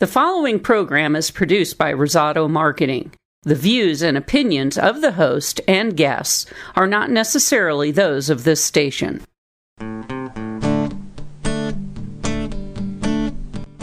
The following program is produced by Rosato Marketing. The views and opinions of the host and guests are not necessarily those of this station.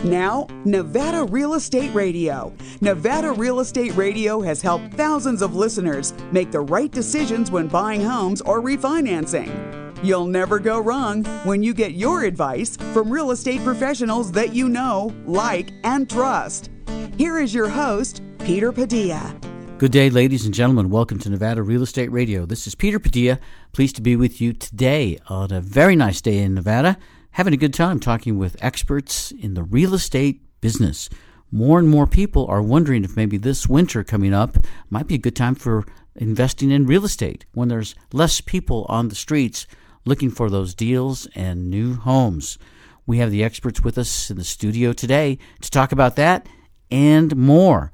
Now, Nevada Real Estate Radio. Nevada Real Estate Radio has helped thousands of listeners make the right decisions when buying homes or refinancing. You'll never go wrong when you get your advice from real estate professionals that you know, like, and trust. Here is your host, Peter Padilla. Good day, ladies and gentlemen. Welcome to Nevada Real Estate Radio. This is Peter Padilla. Pleased to be with you today on a very nice day in Nevada. Having a good time talking with experts in the real estate business. More and more people are wondering if maybe this winter coming up might be a good time for investing in real estate when there's less people on the streets looking for those deals and new homes. We have the experts with us in the studio today to talk about that and more.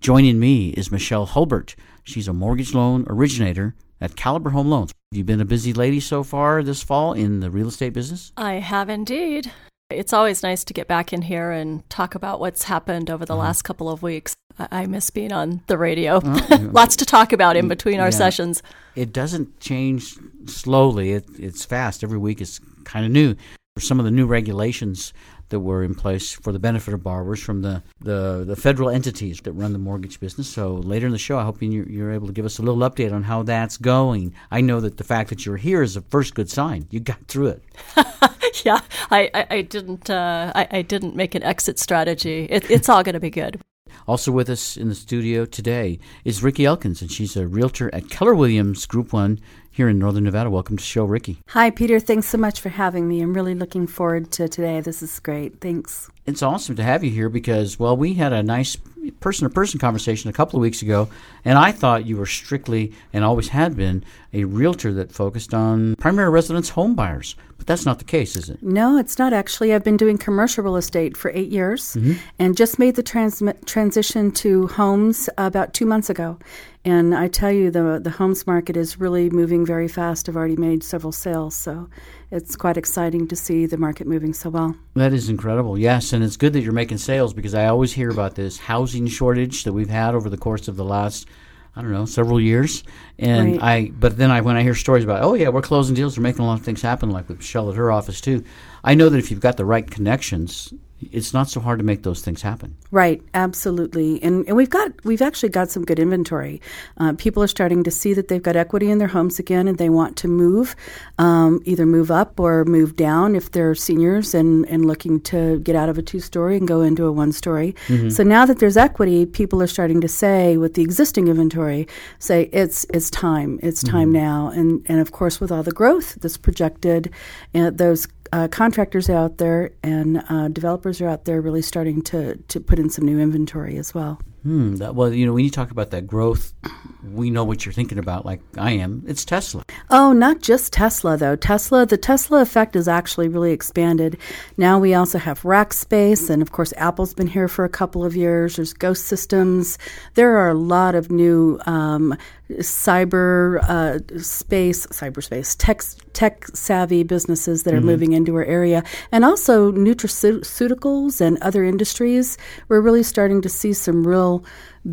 Joining me is Michelle Hulbert. She's a mortgage loan originator at Caliber Home Loans. Have You've been a busy lady so far this fall in the real estate business? I have indeed. It's always nice to get back in here and talk about what's happened over the uh-huh. last couple of weeks. I miss being on the radio. Oh, Lots to talk about in between our yeah. sessions. It doesn't change slowly, it, it's fast. Every week is kind of new. For some of the new regulations that were in place for the benefit of borrowers from the, the, the federal entities that run the mortgage business. So later in the show, I hope you're, you're able to give us a little update on how that's going. I know that the fact that you're here is a first good sign. You got through it. yeah, I, I, I didn't uh, I, I, didn't make an exit strategy. It, it's all going to be good. Also with us in the studio today is Ricky Elkins, and she's a realtor at Keller Williams Group One here in Northern Nevada. Welcome to the show, Ricky. Hi, Peter. Thanks so much for having me. I'm really looking forward to today. This is great. Thanks. It's awesome to have you here because, well, we had a nice person to person conversation a couple of weeks ago, and I thought you were strictly and always had been a realtor that focused on primary residence home buyers. But that's not the case, is it? No, it's not actually. I've been doing commercial real estate for eight years mm-hmm. and just made the trans- transition to homes about two months ago. And I tell you, the the homes market is really moving very fast. I've already made several sales, so it's quite exciting to see the market moving so well. That is incredible. Yes, and it's good that you're making sales because I always hear about this housing shortage that we've had over the course of the last I don't know, several years. And right. I, but then I, when I hear stories about, oh yeah, we're closing deals, we're making a lot of things happen, like with Michelle at her office too. I know that if you've got the right connections, it's not so hard to make those things happen. Right, absolutely, and and we've got we've actually got some good inventory. Uh, people are starting to see that they've got equity in their homes again, and they want to move, um, either move up or move down if they're seniors and and looking to get out of a two story and go into a one story. Mm-hmm. So now that there's equity, people are starting to say with the existing inventory, say it's it's time, it's time mm-hmm. now, and and of course with all the growth that's projected, uh, those uh, contractors out there and uh, developers are out there really starting to, to put in some new inventory as well. Hmm. That, well, you know, when you talk about that growth, we know what you're thinking about, like I am. It's Tesla. Oh, not just Tesla, though. Tesla, the Tesla effect is actually really expanded. Now we also have Rackspace, and of course, Apple's been here for a couple of years. There's Ghost Systems. There are a lot of new um, cyber uh, space, cyberspace, tech, tech savvy businesses that are mm-hmm. moving into our area, and also nutraceuticals and other industries. We're really starting to see some real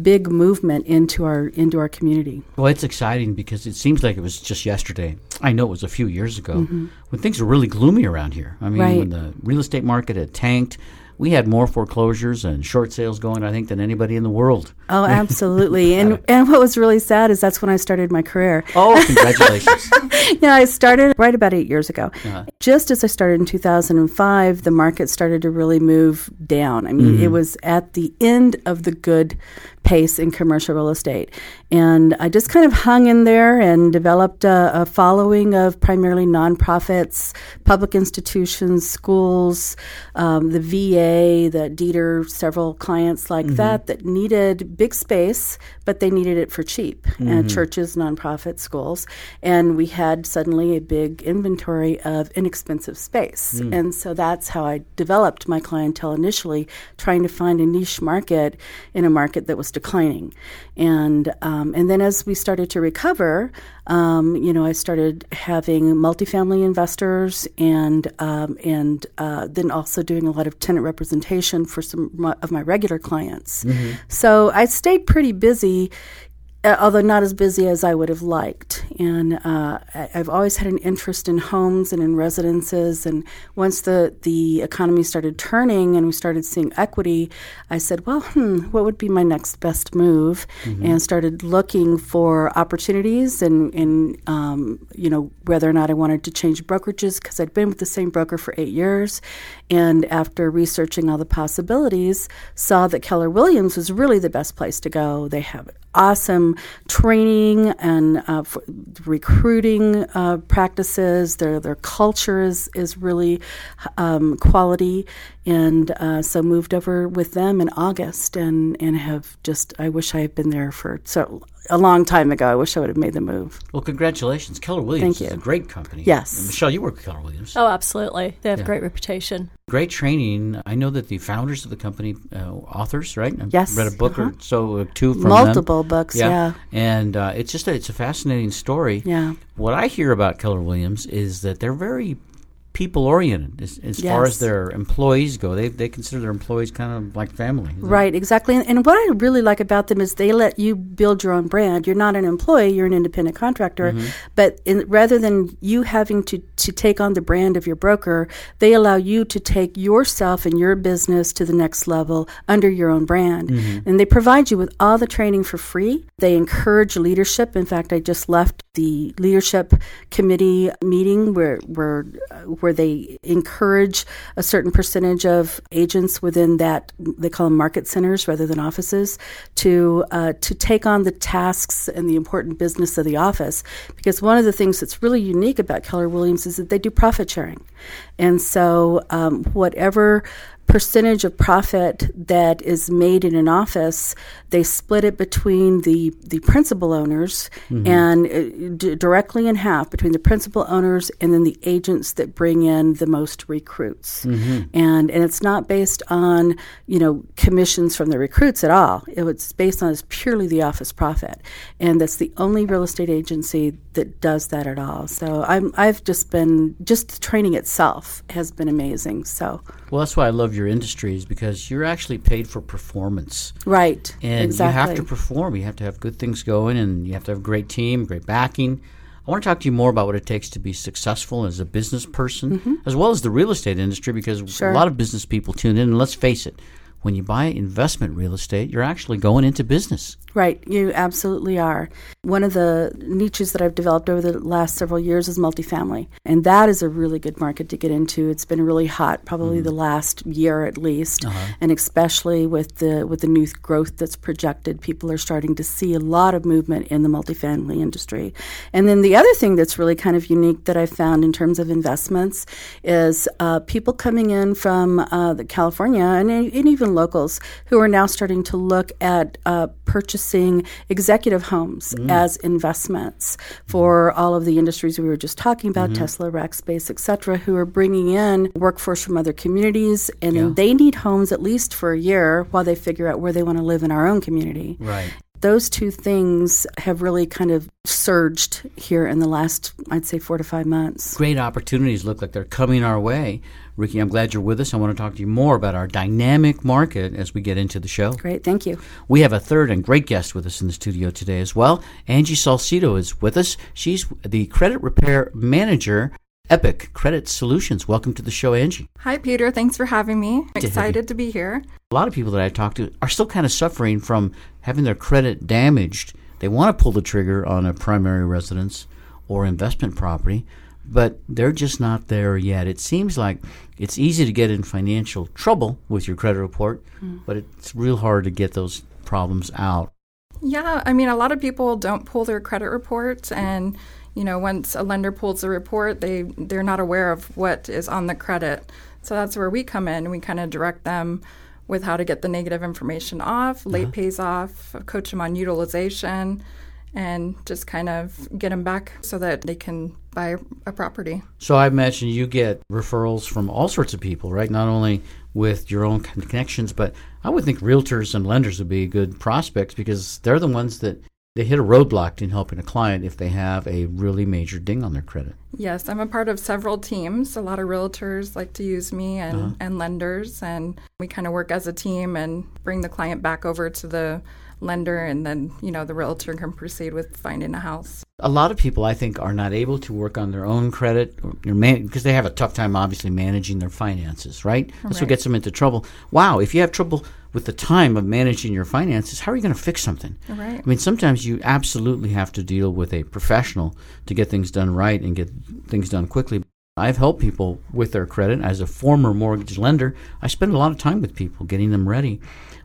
big movement into our into our community. Well, it's exciting because it seems like it was just yesterday. I know it was a few years ago mm-hmm. when things were really gloomy around here. I mean, right. when the real estate market had tanked we had more foreclosures and short sales going, I think, than anybody in the world. Oh, absolutely. and and what was really sad is that's when I started my career. Oh, congratulations. yeah, I started right about eight years ago. Uh-huh. Just as I started in 2005, the market started to really move down. I mean, mm-hmm. it was at the end of the good pace in commercial real estate. And I just kind of hung in there and developed a, a following of primarily nonprofits, public institutions, schools, um, the VA, the Dieter, several clients like mm-hmm. that that needed big space, but they needed it for cheap. Mm-hmm. churches, nonprofit schools. And we had suddenly a big inventory of inexpensive space. Mm. And so that's how I developed my clientele initially, trying to find a niche market in a market that was declining, and um, and then as we started to recover, um, you know, I started having multifamily investors and um, and uh, then also doing a lot of tenant representation for some of my regular clients. Mm-hmm. So I stayed pretty busy although not as busy as I would have liked. And uh, I've always had an interest in homes and in residences. And once the, the economy started turning and we started seeing equity, I said, well, hmm, what would be my next best move? Mm-hmm. And started looking for opportunities and, and um, you know, whether or not I wanted to change brokerages because I'd been with the same broker for eight years. And after researching all the possibilities, saw that Keller Williams was really the best place to go. They have awesome training and uh, recruiting uh, practices. Their their culture is is really um, quality, and uh, so moved over with them in August, and and have just I wish I had been there for so a long time ago. I wish I would have made the move. Well, congratulations, Keller Williams. Thank you. a great company. Yes, and Michelle, you work with Keller Williams. Oh, absolutely. They have yeah. a great reputation. Great training. I know that the founders of the company, uh, authors, right? I've yes, read a book uh-huh. or so, uh, two from multiple them. books. Yeah, yeah. and uh, it's just a, it's a fascinating story. Yeah. What I hear about Keller Williams is that they're very people oriented as, as yes. far as their employees go. They they consider their employees kind of like family. Right, exactly. And, and, what I really like about them is they let you build your own brand. You're not an employee; you're an independent contractor. Mm-hmm. But in, rather than you having to to take on the brand of your broker, they allow you to take yourself and your business to the next level under your own brand. Mm-hmm. And they provide you with all the training for free. They encourage leadership. In fact, I just left the leadership committee meeting where where where they encourage a certain percentage of agents within that they call them market centers rather than offices to uh, to take on the tasks and the important business of the office. Because one of the things that's really unique about Keller Williams is that they do profit sharing. And so um, whatever percentage of profit that is made in an office, they split it between the, the principal owners mm-hmm. and uh, d- directly in half between the principal owners and then the agents that bring in the most recruits. Mm-hmm. And and it's not based on you know commissions from the recruits at all. It's based on it's purely the office profit, and that's the only real estate agency that does that at all. So I'm I've just been just the training itself has been amazing. So well, that's why I love your industries because you're actually paid for performance. Right. And exactly. you have to perform. You have to have good things going, and you have to have a great team, great backing. I want to talk to you more about what it takes to be successful as a business person, mm-hmm. as well as the real estate industry, because sure. a lot of business people tune in. And let's face it, when you buy investment real estate, you're actually going into business. Right, you absolutely are. One of the niches that I've developed over the last several years is multifamily, and that is a really good market to get into. It's been really hot, probably mm. the last year at least, uh-huh. and especially with the with the new growth that's projected, people are starting to see a lot of movement in the multifamily industry. And then the other thing that's really kind of unique that I've found in terms of investments is uh, people coming in from uh, California and, and, even locals who are now starting to look at uh, purchasing executive homes mm. as investments for all of the industries we were just talking about mm-hmm. Tesla, Rackspace, etc., who are bringing in workforce from other communities, and yeah. they need homes at least for a year while they figure out where they want to live in our own community. Right those two things have really kind of surged here in the last, I'd say, four to five months. Great opportunities look like they're coming our way. Ricky, I'm glad you're with us. I want to talk to you more about our dynamic market as we get into the show. Great, thank you. We have a third and great guest with us in the studio today as well. Angie Salcido is with us. She's the credit repair manager Epic Credit Solutions. Welcome to the show, Angie. Hi, Peter. Thanks for having me. I'm excited to be here. A lot of people that I talk to are still kind of suffering from having their credit damaged. They want to pull the trigger on a primary residence or investment property, but they're just not there yet. It seems like it's easy to get in financial trouble with your credit report, mm. but it's real hard to get those problems out. Yeah, I mean, a lot of people don't pull their credit reports, and you know, once a lender pulls the report, they they're not aware of what is on the credit. So that's where we come in. We kind of direct them with how to get the negative information off, late uh-huh. pays off, coach them on utilization, and just kind of get them back so that they can buy a property. So I imagine you get referrals from all sorts of people, right? Not only with your own connections, but I would think realtors and lenders would be good prospects because they're the ones that they hit a roadblock in helping a client if they have a really major ding on their credit. Yes, I'm a part of several teams. A lot of realtors like to use me and, uh-huh. and lenders, and we kind of work as a team and bring the client back over to the lender, and then, you know, the realtor can proceed with finding a house. A lot of people, I think, are not able to work on their own credit because they have a tough time, obviously, managing their finances, right? That's right. what gets them into trouble. Wow, if you have trouble with the time of managing your finances, how are you going to fix something? Right. I mean, sometimes you absolutely have to deal with a professional to get things done right and get things done quickly. I've helped people with their credit as a former mortgage lender. I spend a lot of time with people getting them ready.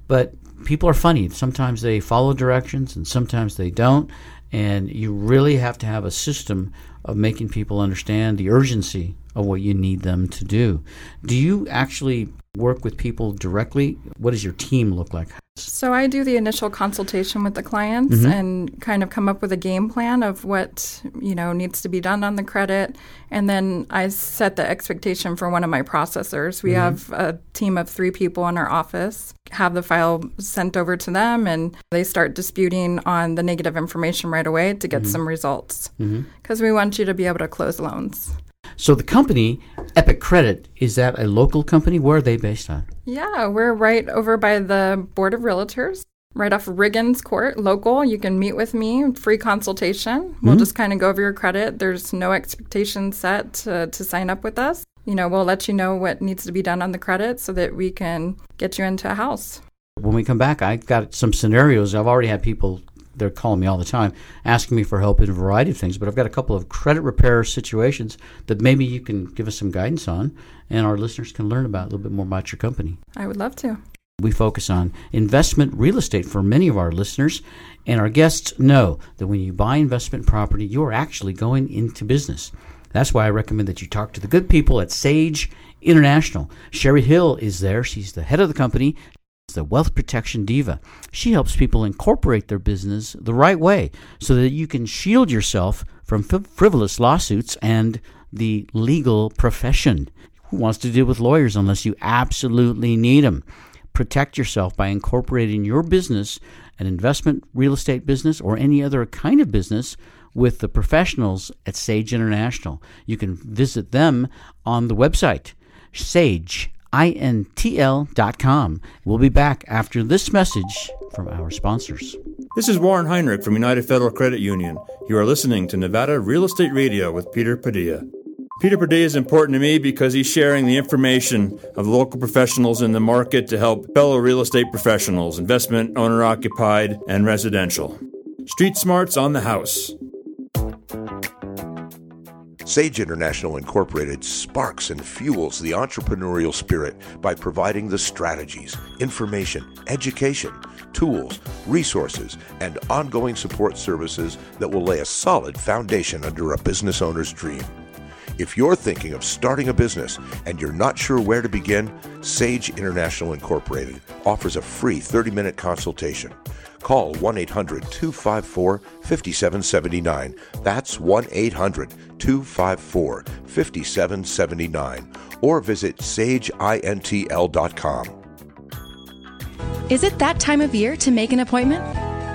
But people are funny. Sometimes they follow directions and sometimes they don't. And you really have to have a system of making people understand the urgency of what you need them to do. Do you actually work with people directly? What does your team look like? So I do the initial consultation with the clients mm-hmm. and kind of come up with a game plan of what, you know, needs to be done on the credit and then I set the expectation for one of my processors. We mm-hmm. have a team of 3 people in our office. Have the file sent over to them and they start disputing on the negative information right away to get mm-hmm. some results. Mm-hmm. Cuz we want you to be able to close loans. So the company, Epic Credit, is that a local company? Where are they based on? Yeah, we're right over by the Board of Realtors, right off Riggins Court, local. You can meet with me, free consultation. We'll mm-hmm. just kind of go over your credit. There's no expectation set to, to sign up with us. You know, we'll let you know what needs to be done on the credit so that we can get you into a house. When we come back, I've got some scenarios. I've already had people they're calling me all the time, asking me for help in a variety of things. But I've got a couple of credit repair situations that maybe you can give us some guidance on, and our listeners can learn about a little bit more about your company. I would love to. We focus on investment real estate for many of our listeners, and our guests know that when you buy investment property, you're actually going into business. That's why I recommend that you talk to the good people at Sage International. Sherry Hill is there. She's the head of the company the Wealth Protection Diva. She helps people incorporate their business the right way so that you can shield yourself from frivolous lawsuits and the legal profession. Who wants to deal with lawyers unless you absolutely need them? Protect yourself by incorporating your business, an investment real estate business, or any other kind of business with the professionals at Sage International. You can visit them on the website, Sage intl.com. We'll be back after this message from our sponsors. This is Warren Heinrich from United Federal Credit Union. You are listening to Nevada Real Estate Radio with Peter Padilla. Peter Padilla is important to me because he's sharing the information of local professionals in the market to help fellow real estate professionals, investment, owner occupied, and residential. Street Smarts on the House. Sage International Incorporated sparks and fuels the entrepreneurial spirit by providing the strategies, information, education, tools, resources, and ongoing support services that will lay a solid foundation under a business owner's dream. If you're thinking of starting a business and you're not sure where to begin, Sage International Incorporated offers a free 30 minute consultation. Call 1 800 254 5779. That's 1 800 254 5779. Or visit sageintl.com. Is it that time of year to make an appointment?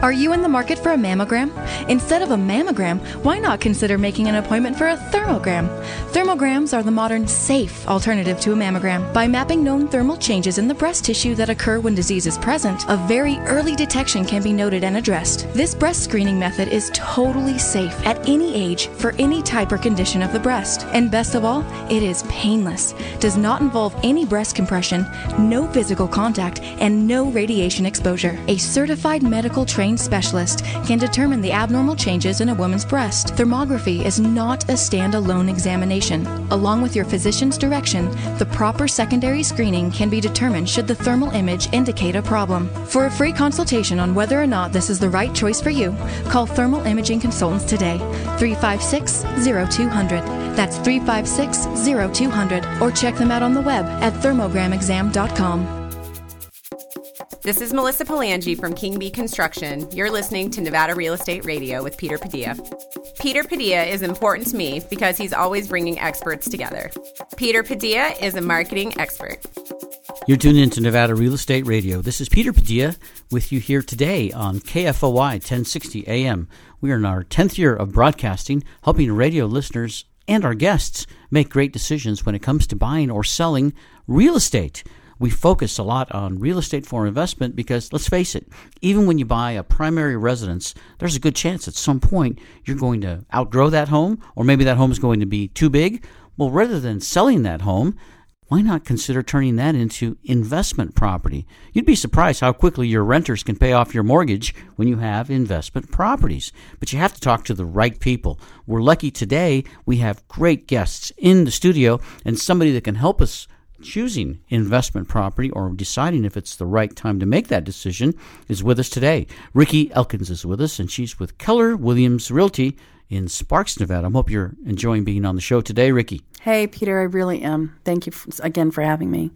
Are you in the market for a mammogram? Instead of a mammogram, why not consider making an appointment for a thermogram? Thermograms are the modern, safe alternative to a mammogram. By mapping known thermal changes in the breast tissue that occur when disease is present, a very early detection can be noted and addressed. This breast screening method is totally safe at any age for any type or condition of the breast. And best of all, it is painless, does not involve any breast compression, no physical contact, and no radiation exposure. A certified medical trained trained specialist can determine the abnormal changes in a woman's breast. Thermography is not a standalone examination. Along with your physician's direction, the proper secondary screening can be determined should the thermal image indicate a problem. For a free consultation on whether or not this is the right choice for you, call Thermal Imaging Consultants today, 356 0200. That's 356 0200, or check them out on the web at thermogramexam.com. This is Melissa Palangi from King Bee Construction. You're listening to Nevada Real Estate Radio with Peter Padilla. Peter Padilla is important to me because he's always bringing experts together. Peter Padilla is a marketing expert. You're tuned into Nevada Real Estate Radio. This is Peter Padilla with you here today on KFOY 1060 AM. We are in our 10th year of broadcasting, helping radio listeners and our guests make great decisions when it comes to buying or selling real estate we focus a lot on real estate for investment because let's face it, even when you buy a primary residence, there's a good chance at some point you're going to outgrow that home, or maybe that home is going to be too big. Well, rather than selling that home, why not consider turning that into investment property? You'd be surprised how quickly your renters can pay off your mortgage when you have investment properties. But you have to talk to the right people. We're lucky today we have great guests in the studio and somebody that can help us choosing investment property or deciding if it's the right time to make that decision is with us today. Ricky Elkins is with us, and she's with Keller Williams Realty in Sparks, Nevada. I hope you're enjoying being on the show today, Ricky. Hey, Peter, I really am. Thank you again for having me.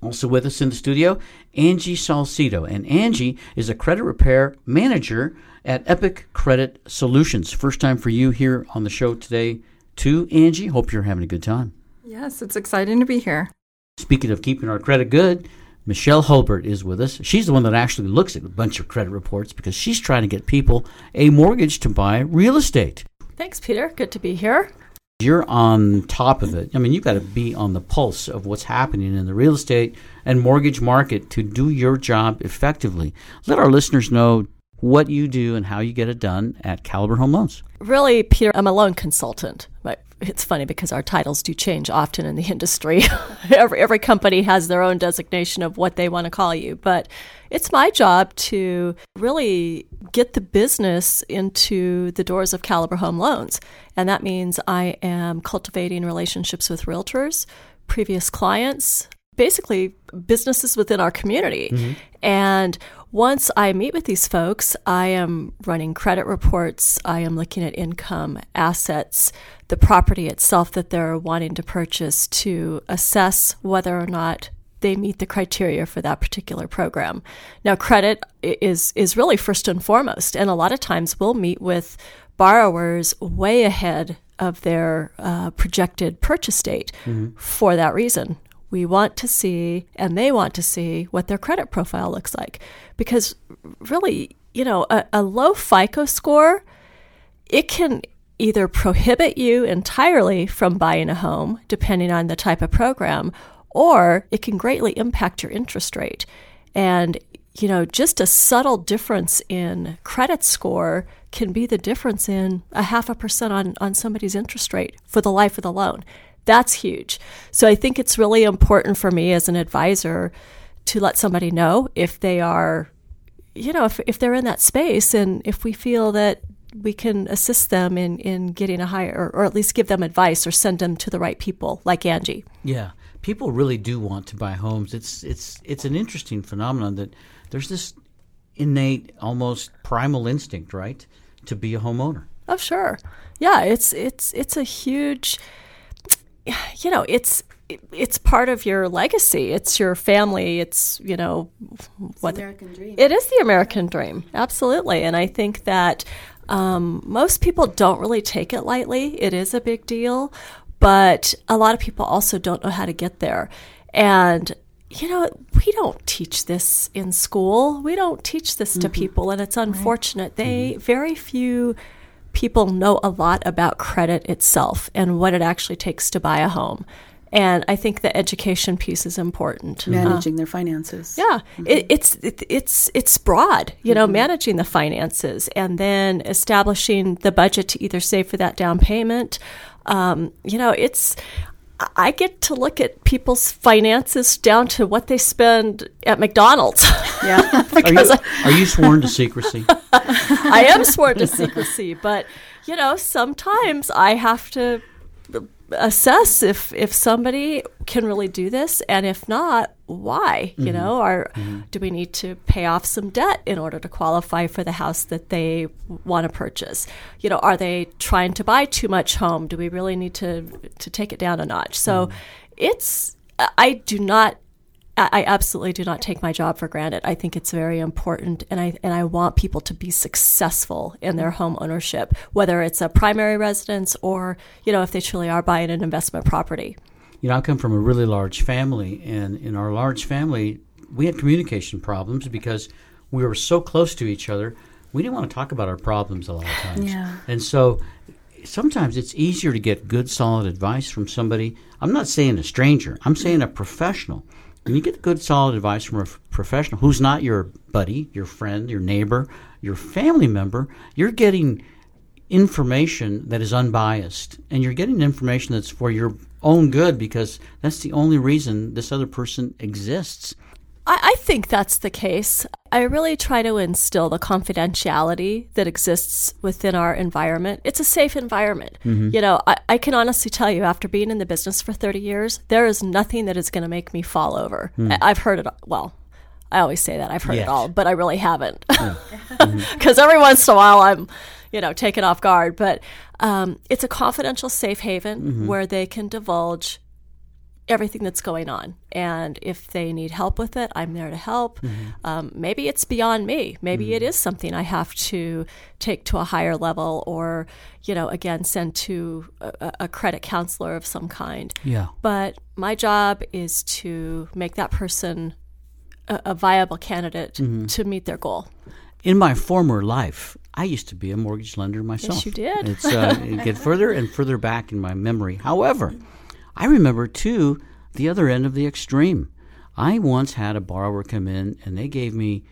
Also with us in the studio, Angie Salcido. And Angie is a credit repair manager at Epic Credit Solutions. First time for you here on the show today, too, Angie. Hope you're having a good time. Yes, it's exciting to be here. Speaking of keeping our credit good, Michelle Hulbert is with us. She's the one that actually looks at a bunch of credit reports because she's trying to get people a mortgage to buy real estate. Thanks, Peter. Good to be here. You're on top of it. I mean, you've got to be on the pulse of what's happening in the real estate and mortgage market to do your job effectively. Let our listeners know what you do and how you get it done at Caliber Home Loans. Really, Peter, I'm a loan consultant. But it's funny because our titles do change often in the industry. every, every company has their own designation of what they want to call you. But it's my job to really get the business into the doors of Caliber Home Loans. And that means I am cultivating relationships with realtors, previous clients, basically businesses within our community. Mm-hmm. And once I meet with these folks, I am running credit reports, I am looking at income, assets, the property itself that they're wanting to purchase to assess whether or not they meet the criteria for that particular program. Now, credit is is really first and foremost, and a lot of times we'll meet with borrowers way ahead of their uh, projected purchase date mm-hmm. for that reason we want to see and they want to see what their credit profile looks like. Because really, you know, a, a low FICO score, it can either prohibit you entirely from buying a home, depending on the type of program, or it can greatly impact your interest rate. And, you know, just a subtle difference in credit score can be the difference in a half a percent on, on somebody's interest rate for the life of the loan. That's huge. So I think it's really important for me as an advisor to let somebody know if they are, you know, if, if they're in that space and if we feel that we can assist them in, in getting a higher, or, or at least give them advice or send them to the right people, like Angie. Yeah, people really do want to buy homes. It's it's it's an interesting phenomenon that there's this innate, almost primal instinct, right, to be a homeowner. Oh, sure. Yeah, it's it's it's a huge you know, it's it's part of your legacy. It's your family. It's you know what the American dream. It is the American dream, absolutely. And I think that um, most people don't really take it lightly. It is a big deal, but a lot of people also don't know how to get there. And you know, we don't teach this in school. We don't teach this mm-hmm. to people, and it's unfortunate. Right. They mm-hmm. very few people know a lot about credit itself and what it actually takes to buy a home. And I think the education piece is important. Managing uh, their finances. Yeah, mm-hmm. it, it's it, it's it's broad. You know, mm-hmm. managing the finances and then establishing the budget to either save for that down payment. Um, you know, it's I get to look at people's finances down to what they spend at McDonald's. Yeah. are, you, are you sworn to secrecy? I am sworn to secrecy, but you know, sometimes I have to assess if if somebody can really do this and if not why mm-hmm. you know or mm-hmm. do we need to pay off some debt in order to qualify for the house that they want to purchase you know are they trying to buy too much home do we really need to to take it down a notch so mm-hmm. it's i do not I, I absolutely do not take my job for granted. I think it's very important, and I and I want people to be successful in their home ownership, whether it's a primary residence or you know if they truly are buying an investment property. You know, I come from a really large family, and in our large family, we had communication problems because we were so close to each other. We didn't want to talk about our problems a lot of times. Yeah. And so sometimes it's easier to get good, solid advice from somebody. I'm not saying a stranger, I'm saying a professional. When you get good, solid advice from a f- professional who's not your buddy, your friend, your neighbor, your family member, you're getting information that is unbiased. And you're getting information that's for your own good because that's the only reason this other person exists. I, I think that's the case. I really try to instill the confidentiality that exists within our environment. It's a safe environment. Mm-hmm. You know, I, I can honestly tell you, after being in the business for 30 years, there is nothing that is going to make me fall over. Hmm. I, I've heard it, well, I always say that I've heard Yes. it all, but I really haven't. Mm-hmm. Because every once in a while I'm, you know, taken off guard. But um, it's a confidential safe haven where they can divulge everything that's going on. And if they need help with it, I'm there to help. Um, maybe it's beyond me. Maybe it is something I have to take to a higher level or, you know, again, send to a, a credit counselor of some kind. Yeah. But my job is to make that person a, a viable candidate to meet their goal. In my former life, I used to be a mortgage lender myself. Yes, you did. It's uh, get further and further back in my memory. However, I remember too the other end of the extreme. I once had a borrower come in and they gave me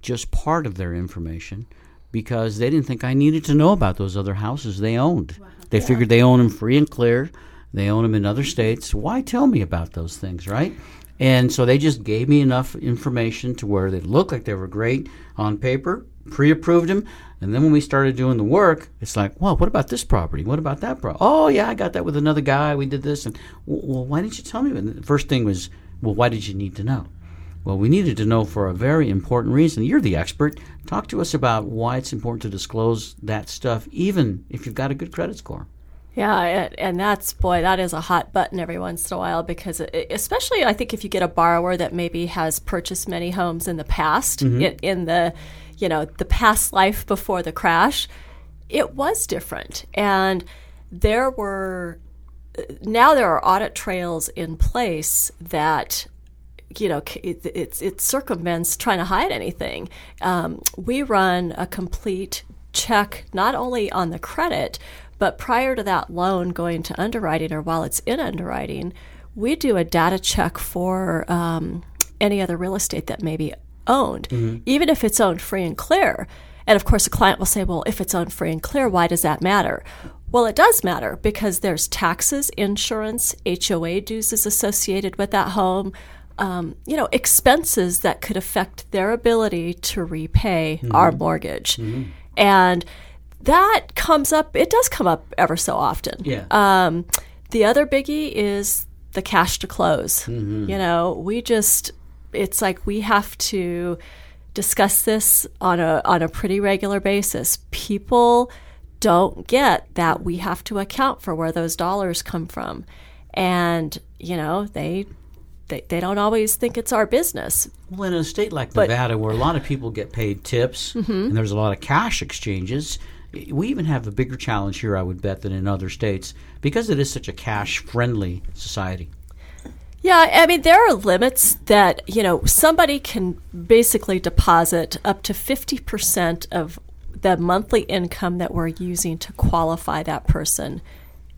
just part of their information because they didn't think I needed to know about those other houses they owned. They figured they own them free and clear. They own them in other states. Why tell me about those things, right? And so they just gave me enough information to where they looked like they were great on paper, pre approved them. And then when we started doing the work, it's like, well, what about this property? What about that property? Oh, yeah, I got that with another guy. We did this. And, well, why didn't you tell me? And the first thing was, well, why did you need to know? Well, we needed to know for a very important reason. You're the expert. Talk to us about why it's important to disclose that stuff, even if you've got a good credit score. Yeah, and- that's boy, that is a hot button every once in a while because, it, especially, I think if you get a borrower that maybe has purchased many homes in the past, mm-hmm. in, in the, you know, the past life before the crash, it was different, and there were now there are audit trails in place that you know it, it, it circumvents trying to hide anything. Um, we run a complete check not only on the credit, but prior to that loan going to underwriting or while it's in underwriting, we do a data check for um, any other real estate that may be owned, even if it's owned free and clear. And of course, the client will say, well, if it's owned free and clear, why does that matter? Well, it does matter because there's taxes, insurance, HOA dues is associated with that home. Um, you know, expenses that could affect their ability to repay our mortgage. And that comes up, it does come up ever so often. Yeah. Um, the other biggie is the cash to close. You know, we just, it's like we have to discuss this on a on a pretty regular basis. People don't get that we have to account for where those dollars come from, and you know they they, they don't always think it's our business. Well, in a state like But- Nevada, where a lot of people get paid tips mm-hmm. and there's a lot of cash exchanges, we even have a bigger challenge here, I would bet, than in other states because it is such a cash friendly society. Yeah, I mean, there are limits that, you know, somebody can basically deposit up to 50% of the monthly income that we're using to qualify that person.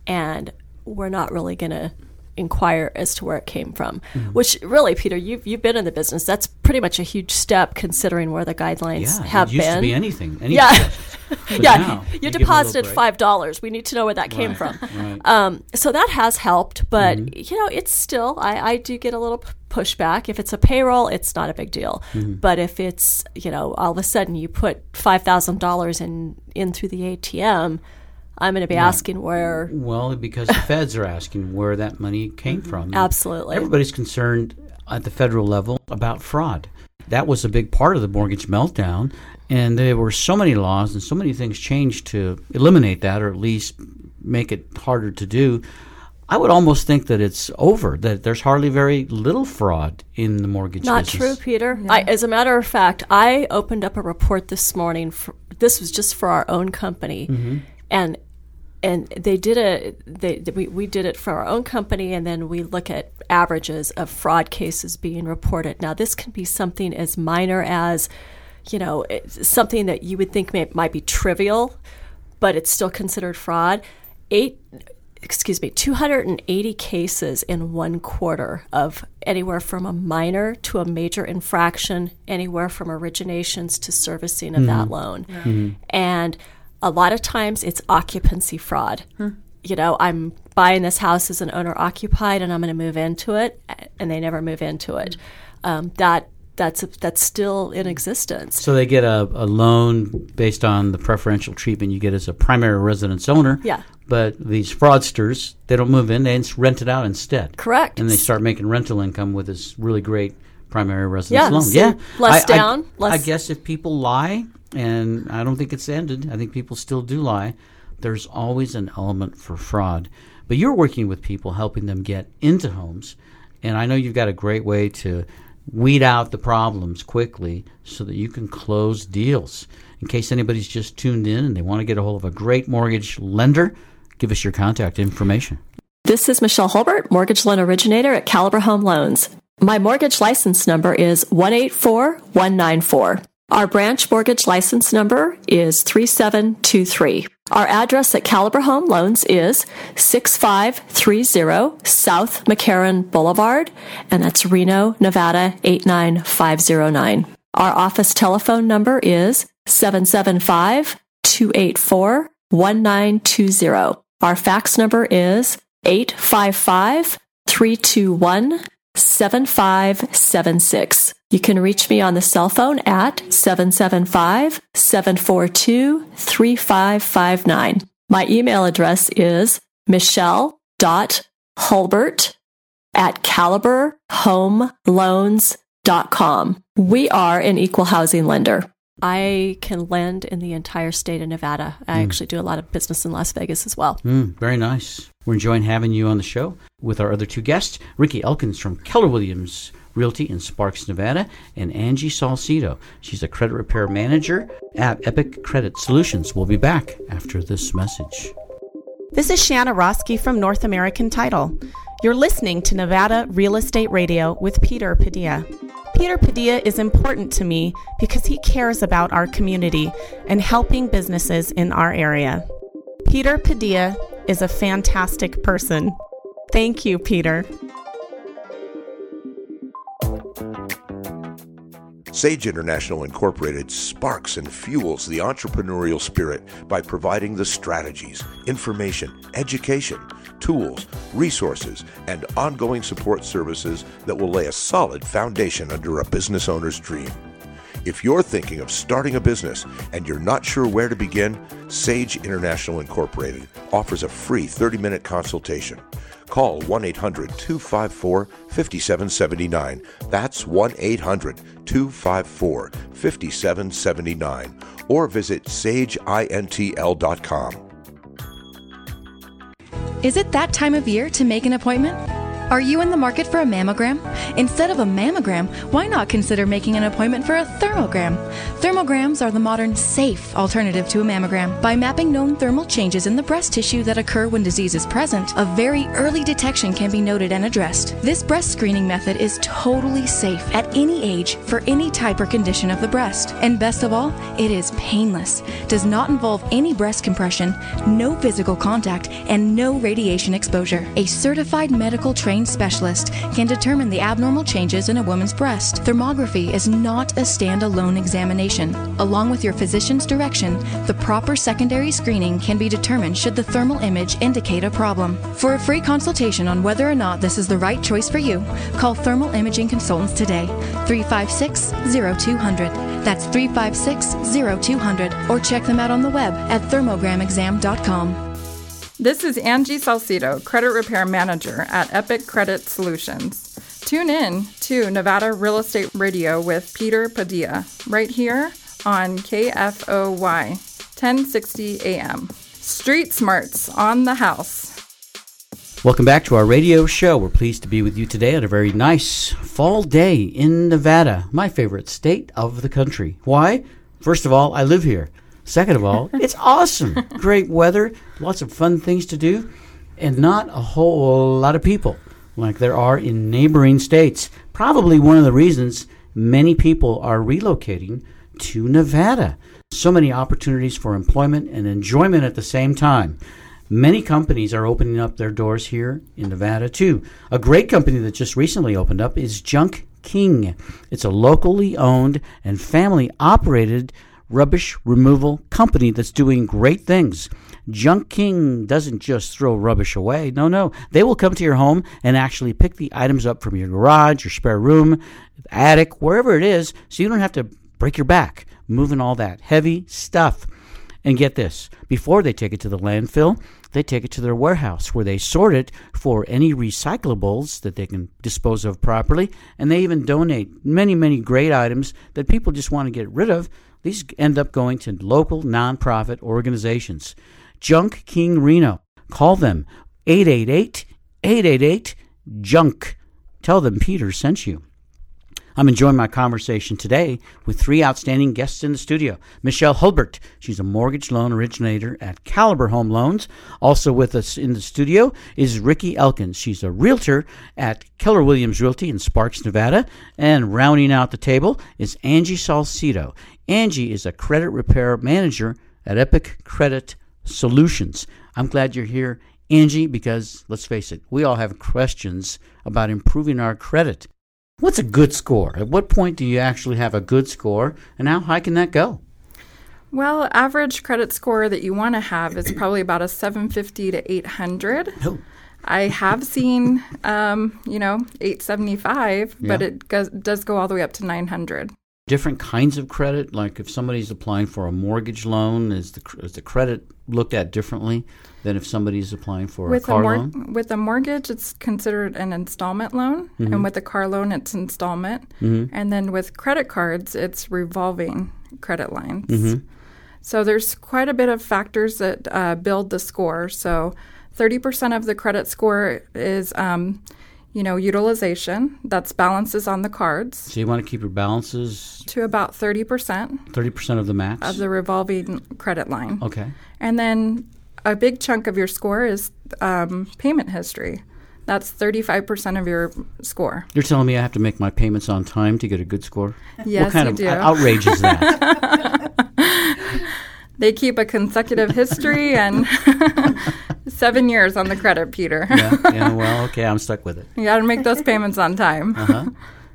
And we're not really going to inquire as to where it came from. Which really, Peter, you've, you've been in the business. That's pretty much a huge step considering where the guidelines Yeah, have been. to be anything. any Yeah. yeah, now, you, give them a little deposited five dollars. We need to know where that came Right, from. right. Um, so that has helped, but Mm-hmm. you know, it's still I, I do get a little pushback. If it's a payroll, it's not a big deal. Mm-hmm. But if it's you know all of a sudden you put five thousand dollars in in through the ATM, I'm going to be asking where. Well, because the feds are asking where that money came from. Absolutely. Everybody's concerned at the federal level about fraud. That was a big part of the mortgage meltdown. And there were so many laws and so many things changed to eliminate that or at least make it harder to do. I would almost think that it's over, that there's hardly very little fraud in the mortgage Not business. true, Peter. I, as a matter of fact, I opened up a report this morning. For, this was just for our own company, Mm-hmm. and and they did a they we, we did it for our own company, and then we look at averages of fraud cases being reported. Now, this can be something as minor as you know something that you would think may, might be trivial, but it's still considered fraud. Eight excuse me, 280 cases in one quarter of anywhere from a minor to a major infraction, anywhere from originations to servicing of that mm-hmm. loan. Mm-hmm. And a lot of times it's occupancy fraud. You know, I'm buying this house as an owner occupied and I'm going to move into it, and they never move into it. Um, that that's that's still in existence. So they get a, a loan based on the preferential treatment you get as a primary residence owner. Yeah. But these fraudsters, they don't move in; they rent it out instead. Correct. And they start making rental income with this really great primary residence Yeah, loan. see, yeah, less I- I- down, I, less- guess if people lie, and I don't think it's ended. I think people still do lie. There's always an element for fraud. But you're working with people, helping them get into homes, and I know you've got a great way to weed out the problems quickly so that you can close deals. In case anybody's just tuned in and they want to get a hold of a great mortgage lender, give us your contact information. This is Michelle Hulbert, mortgage loan originator at Caliber Home Loans. My mortgage license number is 184194. Our branch mortgage license number is 3723. Our address at Caliber Home Loans is 6530 South McCarran Boulevard, and that's Reno, Nevada 89509. Our office telephone number is 775 284 1920. Our fax number is 855 321 7576. You can reach me on the cell phone at 775 742 3559. My email address is michelle.hulbert at caliberhomeloans.com. We are an equal housing lender. I can lend in the entire state of Nevada. I actually do a lot of business in Las Vegas as well. Mm, very nice. We're enjoying having you on the show with our other two guests, Ricky Elkins from Keller Williams Realty in Sparks, Nevada, and Angie Salcido. She's a credit repair manager at Epic Credit Solutions. We'll be back after this message. This is Shanna Roski from North American Title. You're listening to Nevada Real Estate Radio with Peter Padilla. Peter Padilla is important to me because he cares about our community and helping businesses in our area. Peter Padilla is a fantastic person. Thank you, Peter. Sage International Incorporated sparks and fuels the entrepreneurial spirit by providing the strategies, information, education, tools, resources, and ongoing support services that will lay a solid foundation under a business owner's dream. If you're thinking of starting a business and you're not sure where to begin, Sage International Incorporated offers a free 30 minute consultation. Call 1 800 254 5779. That's 1 800 254 5779. Or visit sageintl.com. Is it that time of year to make an appointment? Are you in the market for a mammogram? Instead of a mammogram, why not consider making an appointment for a thermogram? Thermograms are the modern, safe alternative to a mammogram. By mapping known thermal changes in the breast tissue that occur when disease is present, a very early detection can be noted and addressed. This breast screening method is totally safe at any age for any type or condition of the breast. And best of all, it is painless, does not involve any breast compression, no physical contact, and no radiation exposure. A certified medical trained specialist can determine the abnormal changes in a woman's breast. Thermography is not a standalone examination. Along with your physician's direction, the proper secondary screening can be determined should the thermal image indicate a problem. For a free consultation on whether or not this is the right choice for you, call Thermal Imaging Consultants today, 356 0200. That's 356 0200, or check them out on the web at thermogramexam.com. This is Angie Salcido, Credit Repair Manager at Epic Credit Solutions. Tune in to Nevada Real Estate Radio with Peter Padilla right here on KFOY 1060 AM. Street Smarts on the House. Welcome back to our radio show. We're pleased to be with you today on a very nice fall day in Nevada, my favorite state of the country. Why? First of all, I live here. Second of all, it's awesome. Great weather, lots of fun things to do, and not a whole lot of people like there are in neighboring states. Probably one of the reasons many people are relocating to Nevada. So many opportunities for employment and enjoyment at the same time. Many companies are opening up their doors here in Nevada too. A great company that just recently opened up is Junk King. It's a locally owned and family operated rubbish removal company that's doing great things. Junk King doesn't just throw rubbish away. No, no. They will come to your home and actually pick the items up from your garage, your spare room, attic, wherever it is, so you don't have to break your back moving all that heavy stuff. And get this before they take it to the landfill, they take it to their warehouse where they sort it for any recyclables that they can dispose of properly. And they even donate many, many great items that people just want to get rid of. These end up going to local nonprofit organizations. Junk King Reno. Call them 888 888 Junk. Tell them Peter sent you. I'm enjoying my conversation today with three outstanding guests in the studio. Michelle Hulbert, she's a mortgage loan originator at Caliber Home Loans. Also with us in the studio is Ricky Elkins. She's a realtor at Keller Williams Realty in Sparks, Nevada. And rounding out the table is Angie Salcido. Angie is a credit repair manager at Epic Credit Solutions. I'm glad you're here, Angie, because let's face it, we all have questions about improving our credit. What's a good score? At what point do you actually have a good score, and how high can that go? Well, average credit score that you want to have is probably about a 750 to 800. Oh. I have seen, um, you know, 875, but it goes, does go all the way up to 900. Different kinds of credit, like if somebody's applying for a mortgage loan, is the is the credit looked at differently than if somebody's applying for a car mor- loan? with a mortgage, it's considered an installment loan, Mhm. and with a car loan, it's installment. Mhm. And then with credit cards, it's revolving credit lines. Mhm. So there's quite a bit of factors that uh, build the score. So 30% of the credit score is, um, you know, utilization. That's balances on the cards So you want to keep your balances to about 30% thirty percent of the max. of the revolving credit line. okay. And then a big chunk of your score is um, payment history. That's 35% of your score. You're telling me I have to make my payments on time to get a good score? Yes, what kind you of do. outrage is that? They keep a consecutive history and seven years on the credit, Peter. yeah, yeah. Well, okay, I'm stuck with it. you got to make those payments on time. Uh-huh.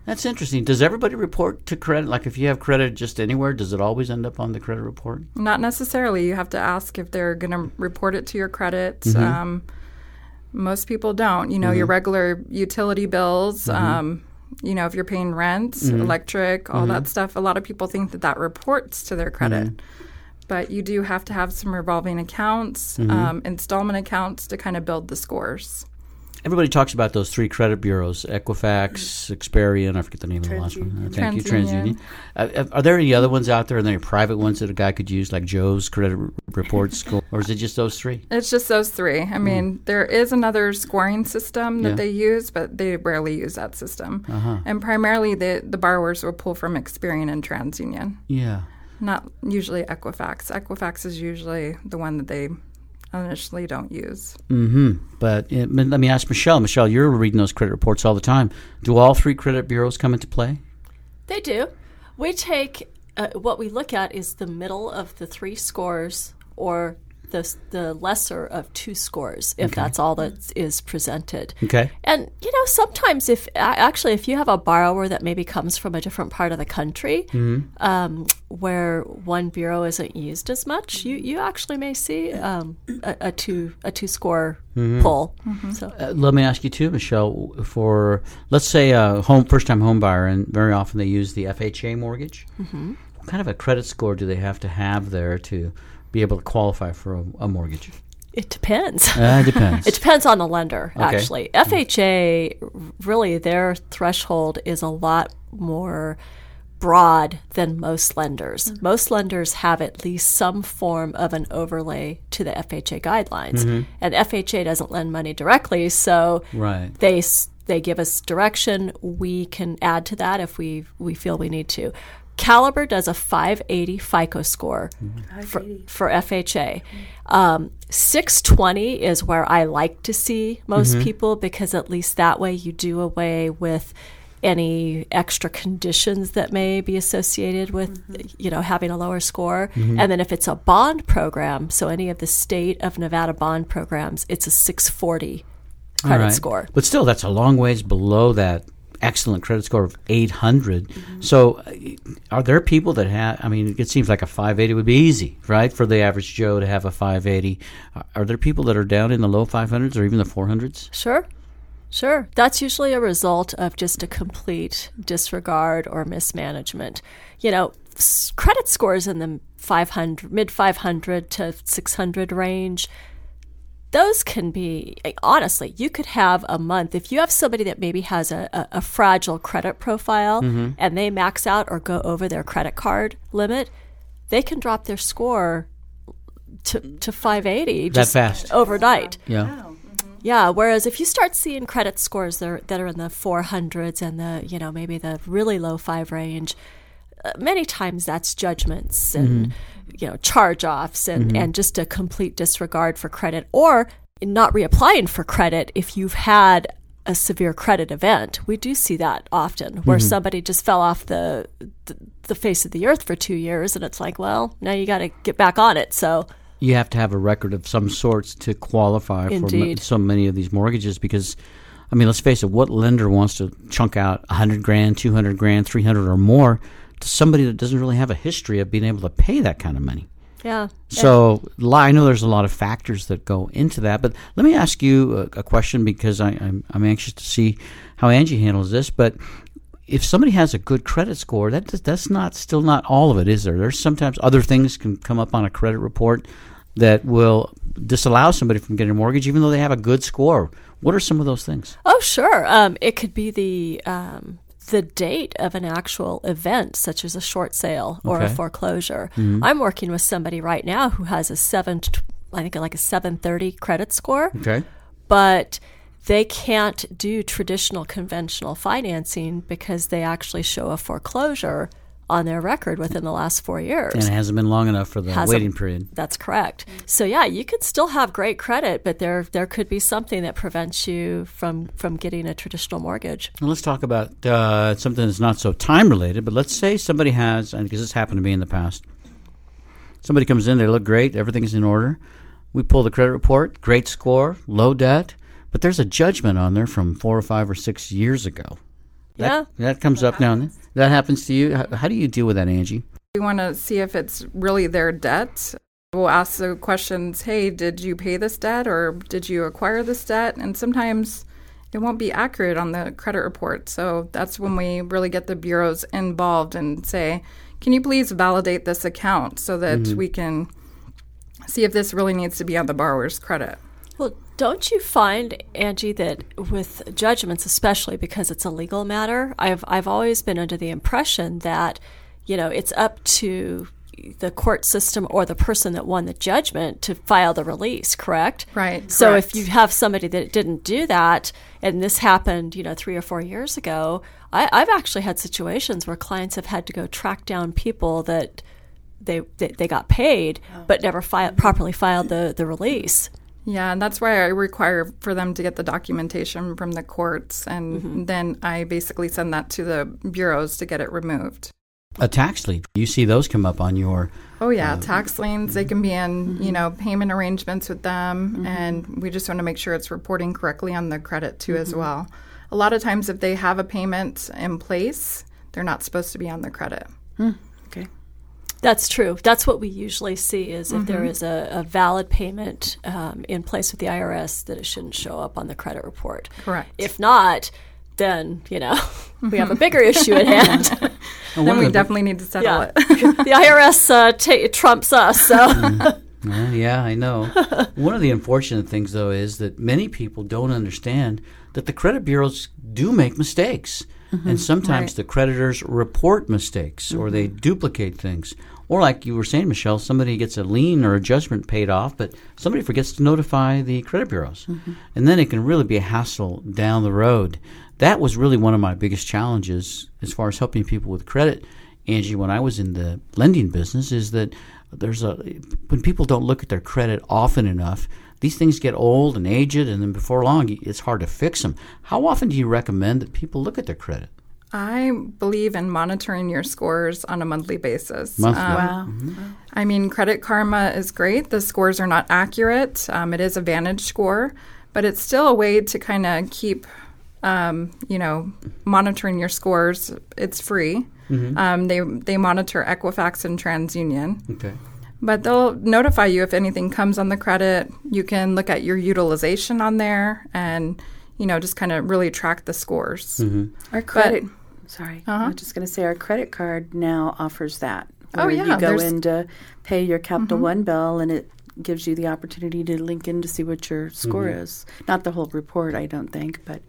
That's interesting. Does everybody report to credit? Like, if you have credit just anywhere, does it always end up on the credit report? Not necessarily. You have to ask if they're going to report it to your credit. Mhm. Um, most people don't. You know, your Mhm. regular utility bills. Mhm. Um, you know, if you're paying rent, Mhm. electric, all that stuff. A lot of people think that that reports to their credit. Mhm. But you do have to have some revolving accounts, um, installment accounts to kind of build the scores. Everybody talks about those three credit bureaus: Equifax, Experian. I forget the name of the last one. Uh, thank you, TransUnion. TransUnion. Uh, are there any other ones out there? Are there any private ones that a guy could use, like Joe's credit report score, or is it just those three? It's just those three. I mean, there is another scoring system that. Yeah. they use, but they rarely use that system. Uh-huh. And primarily, the, the borrowers will pull from Experian and TransUnion, Yeah. not usually Equifax. Equifax is usually the one that they initially don't use. Mm-hmm. But but let me ask Michelle. Michelle, you're reading those credit reports all the time. Do all three credit bureaus come into play? They do. We take uh, what we look at is the middle of the three scores or the, the lesser of two scores, if Okay. that's all that is presented. Okay. And you know, sometimes if actually if you have a borrower that maybe comes from a different part of the country, Mhm. um, where one bureau isn't used as much, you, you actually may see um, a, a two a two score Mhm. pull. Mm-hmm. So Uh, let me ask you too, Michelle. For let's say a home first time home buyer, and very often they use the FHA mortgage. Mhm. What kind of a credit score do they have to have there to be able to qualify for a, a mortgage? It depends. Uh, it depends. it depends on the lender, Okay. actually. FHA, really, their threshold is a lot more broad than most lenders. Mm-hmm. Most lenders have at least some form of an overlay to the FHA guidelines, mm-hmm. and FHA doesn't lend money directly, so right. they they give us direction. We can add to that if we we feel we need to. Caliber does a 580 FICO score mm-hmm. for, for FHA. Um, 620 is where I like to see most mm-hmm. people because at least that way you do away with any extra conditions that may be associated with mm-hmm. you know having a lower score mm-hmm. and then if it's a bond program so any of the state of Nevada bond programs it's a 640 credit right. score but still that's a long ways below that excellent credit score of 800. Mm-hmm. So, uh, are there people that have? I mean, it seems like a 580 would be easy, right, for the average Joe to have a 580. Are there people that are down in the low 500s or even the 400s? Sure. Sure. That's usually a result of just a complete disregard or mismanagement. You know, credit scores in the 500, mid 500 to 600 range those can be honestly you could have a month if you have somebody that maybe has a, a, a fragile credit profile mm-hmm. and they max out or go over their credit card limit they can drop their score to, to 580 that fast overnight yeah wow. Yeah, whereas if you start seeing credit scores that are, that are in the 400s and the, you know, maybe the really low 5 range, many times that's judgments and mm-hmm you know charge offs and, mm-hmm. and just a complete disregard for credit or not reapplying for credit if you've had a severe credit event. We do see that often where mm-hmm. somebody just fell off the, the, the face of the earth for 2 years and it's like, well, now you got to get back on it. So you have to have a record of some sorts to qualify Indeed. for so many of these mortgages because I mean, let's face it, what lender wants to chunk out 100 grand, 200 grand, 300 or more to somebody that doesn't really have a history of being able to pay that kind of money. Yeah. So I know there's a lot of factors that go into that, but let me ask you a, a question because I, I'm, I'm anxious to see how Angie handles this. But if somebody has a good credit score, that that's not still not all of it, is there? There's sometimes other things can come up on a credit report that will disallow somebody from getting a mortgage, even though they have a good score. What are some of those things? Oh, sure. Um, it could be the um, the date of an actual event, such as a short sale or okay. a foreclosure. Mm-hmm. I'm working with somebody right now who has a seven, I think like a 730 credit score. Okay. But they can't do traditional conventional financing because they actually show a foreclosure on their record within the last four years. And it hasn't been long enough for the hasn't, waiting period. That's correct. So yeah, you could still have great credit, but there there could be something that prevents you from from getting a traditional mortgage. Well, let's talk about uh, something that's not so time related. But let's say somebody has, and because this happened to me in the past, somebody comes in, they look great, everything's in order. We pull the credit report, great score, low debt, but there's a judgment on there from four or five or six years ago. That, yeah, that comes up now. That happens to you. How, how do you deal with that, Angie? We want to see if it's really their debt. We'll ask the questions Hey, did you pay this debt or did you acquire this debt? And sometimes it won't be accurate on the credit report. So that's when we really get the bureaus involved and say, Can you please validate this account so that mm-hmm. we can see if this really needs to be on the borrower's credit? Don't you find, Angie, that with judgments, especially because it's a legal matter, I've I've always been under the impression that, you know, it's up to the court system or the person that won the judgment to file the release, correct? Right. So correct. if you have somebody that didn't do that, and this happened, you know, three or four years ago, I, I've actually had situations where clients have had to go track down people that they they, they got paid oh. but never filed, properly filed the, the release. Yeah, and that's why I require for them to get the documentation from the courts, and mm-hmm. then I basically send that to the bureaus to get it removed. A tax lien, you see those come up on your. Oh yeah, uh, tax liens. They can be in mm-hmm. you know payment arrangements with them, mm-hmm. and we just want to make sure it's reporting correctly on the credit too as mm-hmm. well. A lot of times, if they have a payment in place, they're not supposed to be on the credit. Hmm. That's true. That's what we usually see is if mm-hmm. there is a, a valid payment um, in place with the IRS, that it shouldn't show up on the credit report. Correct. If not, then you know we have a bigger issue at hand. then we definitely need to settle yeah. it. the IRS uh, t- trumps us. So. Mm. yeah, I know. One of the unfortunate things, though, is that many people don't understand that the credit bureaus do make mistakes. Mm-hmm. And sometimes right. the creditors report mistakes mm-hmm. or they mm-hmm. duplicate things. Or, like you were saying, Michelle, somebody gets a lien or a judgment paid off, but somebody forgets to notify the credit bureaus. Mm-hmm. And then it can really be a hassle down the road. That was really one of my biggest challenges as far as helping people with credit, Angie, when I was in the lending business, is that there's a when people don't look at their credit often enough, these things get old and aged, and then before long, it's hard to fix them. How often do you recommend that people look at their credit? I believe in monitoring your scores on a monthly basis. Monthly. Um, wow. Mm-hmm. I mean, Credit Karma is great. The scores are not accurate. Um, it is a Vantage score, but it's still a way to kind of keep, um, you know, monitoring your scores. It's free. Mm-hmm. Um, they they monitor Equifax and TransUnion. Okay. But they'll notify you if anything comes on the credit. You can look at your utilization on there and, you know, just kind of really track the scores. Mm-hmm. Our credit. But, sorry, uh-huh. I was just going to say our credit card now offers that. Oh yeah, you go in to pay your Capital mm-hmm. One bill, and it gives you the opportunity to link in to see what your score mm-hmm. is. Not the whole report, I don't think, but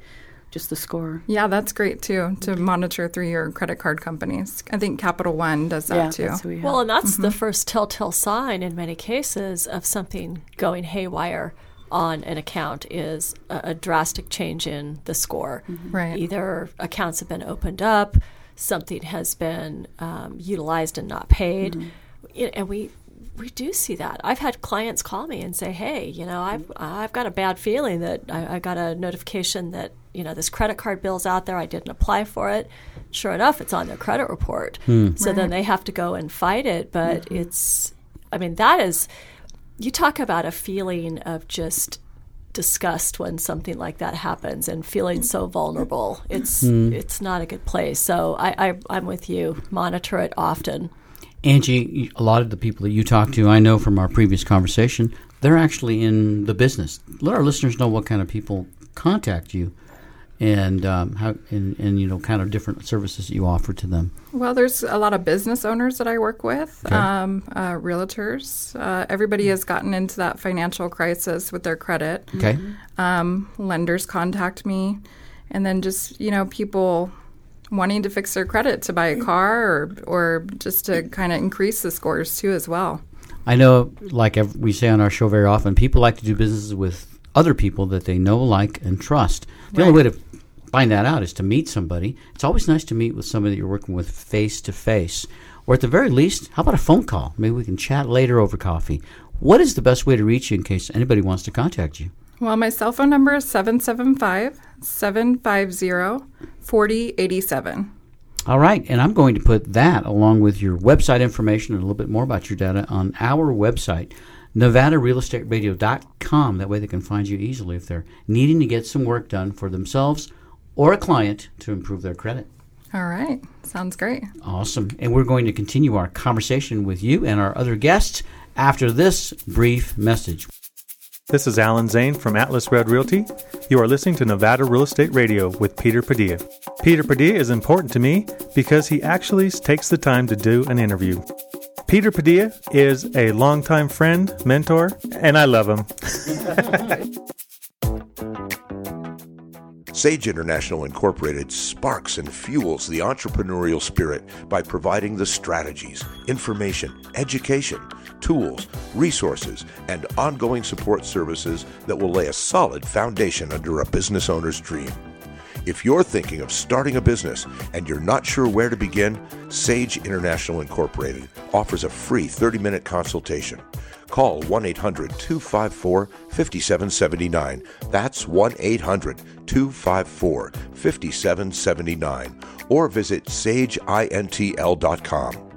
just the score. Yeah, that's great too to monitor through your credit card companies. I think Capital One does that yeah, too. We well, and that's mm-hmm. the first telltale sign in many cases of something going haywire on an account is a, a drastic change in the score. Mm-hmm. Right. Either accounts have been opened up, something has been um, utilized and not paid, mm-hmm. and we we do see that. I've had clients call me and say, "Hey, you know, I've I've got a bad feeling that I, I got a notification that you know this credit card bill's out there. I didn't apply for it. Sure enough, it's on their credit report. Hmm. So right. then they have to go and fight it. But mm-hmm. it's, I mean, that is, you talk about a feeling of just disgust when something like that happens and feeling so vulnerable. It's hmm. it's not a good place. So I, I I'm with you. Monitor it often. Angie, a lot of the people that you talk to, I know from our previous conversation, they're actually in the business. Let our listeners know what kind of people contact you and um, how and, and you know kind of different services that you offer to them. Well, there's a lot of business owners that I work with, okay. um, uh, realtors. Uh, everybody has gotten into that financial crisis with their credit. Okay, um, lenders contact me, and then just you know people wanting to fix their credit to buy a car or or just to kind of increase the scores too as well. I know, like we say on our show very often, people like to do business with other people that they know, like, and trust. The right. only way to find that out is to meet somebody. It's always nice to meet with somebody that you're working with face to face. Or at the very least, how about a phone call? Maybe we can chat later over coffee. What is the best way to reach you in case anybody wants to contact you? Well, my cell phone number is 775 750 4087. All right, and I'm going to put that along with your website information and a little bit more about your data on our website, NevadaRealEstateRadio.com. That way they can find you easily if they're needing to get some work done for themselves or a client to improve their credit. All right. Sounds great. Awesome. And we're going to continue our conversation with you and our other guests after this brief message. This is Alan Zane from Atlas Red Realty. You are listening to Nevada Real Estate Radio with Peter Padilla. Peter Padilla is important to me because he actually takes the time to do an interview. Peter Padilla is a longtime friend, mentor, and I love him. Sage International Incorporated sparks and fuels the entrepreneurial spirit by providing the strategies, information, education, tools, resources, and ongoing support services that will lay a solid foundation under a business owner's dream. If you're thinking of starting a business and you're not sure where to begin, Sage International Incorporated offers a free 30 minute consultation. Call 1 800 254 5779. That's 1 800 254 5779. Or visit sageintl.com.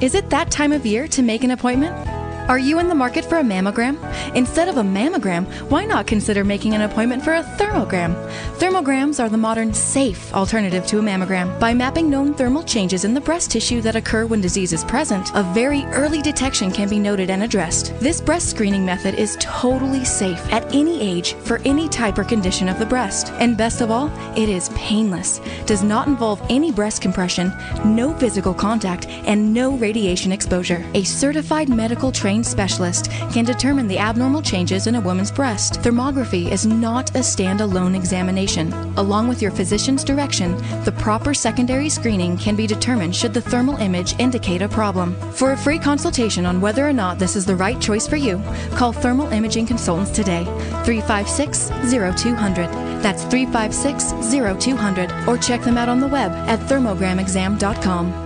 Is it that time of year to make an appointment? Are you in the market for a mammogram? Instead of a mammogram, why not consider making an appointment for a thermogram? Thermograms are the modern, safe alternative to a mammogram. By mapping known thermal changes in the breast tissue that occur when disease is present, a very early detection can be noted and addressed. This breast screening method is totally safe at any age for any type or condition of the breast. And best of all, it is painless, does not involve any breast compression, no physical contact, and no radiation exposure. A certified medical trainer trained specialist can determine the abnormal changes in a woman's breast. Thermography is not a standalone examination. Along with your physician's direction, the proper secondary screening can be determined should the thermal image indicate a problem. For a free consultation on whether or not this is the right choice for you, call Thermal Imaging Consultants today, 356 0200. That's 356 0200, or check them out on the web at thermogramexam.com.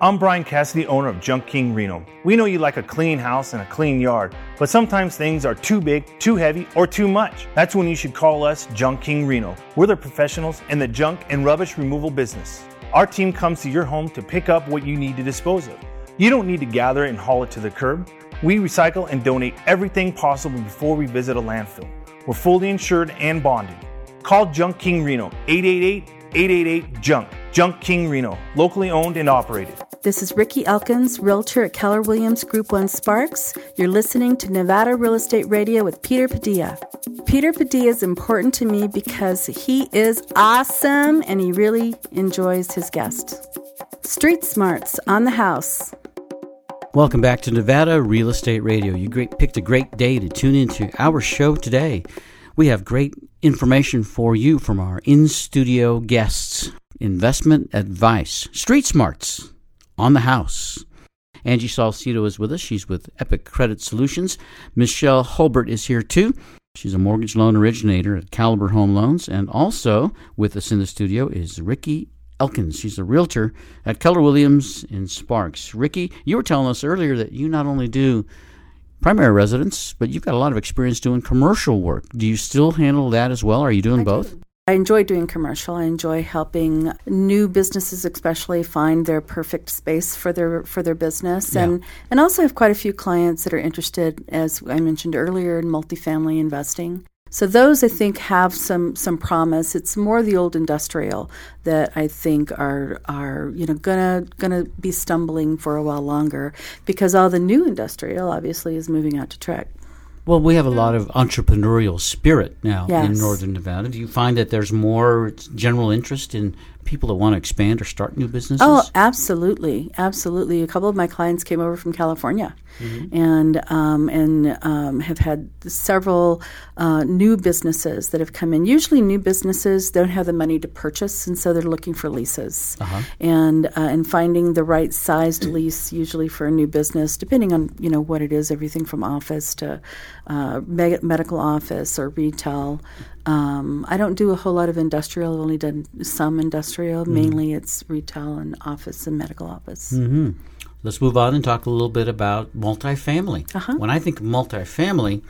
I'm Brian Cassidy, owner of Junk King Reno. We know you like a clean house and a clean yard, but sometimes things are too big, too heavy, or too much. That's when you should call us Junk King Reno. We're the professionals in the junk and rubbish removal business. Our team comes to your home to pick up what you need to dispose of. You don't need to gather it and haul it to the curb. We recycle and donate everything possible before we visit a landfill. We're fully insured and bonded. Call Junk King Reno 888 888 Junk. Junk King Reno, locally owned and operated. This is Ricky Elkins, realtor at Keller Williams Group 1 Sparks. You're listening to Nevada Real Estate Radio with Peter Padilla. Peter Padilla is important to me because he is awesome and he really enjoys his guests. Street Smarts on the house. Welcome back to Nevada Real Estate Radio. You great, picked a great day to tune into our show today. We have great information for you from our in studio guests. Investment advice, street smarts on the house. Angie Salcido is with us. She's with Epic Credit Solutions. Michelle Hulbert is here too. She's a mortgage loan originator at Caliber Home Loans. And also with us in the studio is Ricky Elkins. She's a realtor at Keller Williams in Sparks. Ricky, you were telling us earlier that you not only do primary residence, but you've got a lot of experience doing commercial work. Do you still handle that as well? Are you doing I both? Do. I enjoy doing commercial. I enjoy helping new businesses, especially, find their perfect space for their for their business, Yeah. and and also have quite a few clients that are interested, as I mentioned earlier, in multifamily investing. So those I think have some some promise. It's more the old industrial that I think are are you know gonna gonna be stumbling for a while longer because all the new industrial obviously is moving out to TRIC. Well, we have a lot of entrepreneurial spirit now in Northern Nevada. Do you find that there's more general interest in people that want to expand or start new businesses? Oh, absolutely, absolutely. A couple of my clients came over from California, and um, and um, have had several uh, new businesses that have come in. Usually, new businesses don't have the money to purchase, and so they're looking for leases, Uh-huh. and uh, and finding the right sized lease, usually for a new business, depending on you know what it is, everything from office to uh, me- medical office or retail. Um, I don't do a whole lot of industrial. I've only done some industrial. Mainly, it's retail and office and medical office. hmm Let's move on and talk a little bit about multifamily. Uh-huh. When I think of multifamily,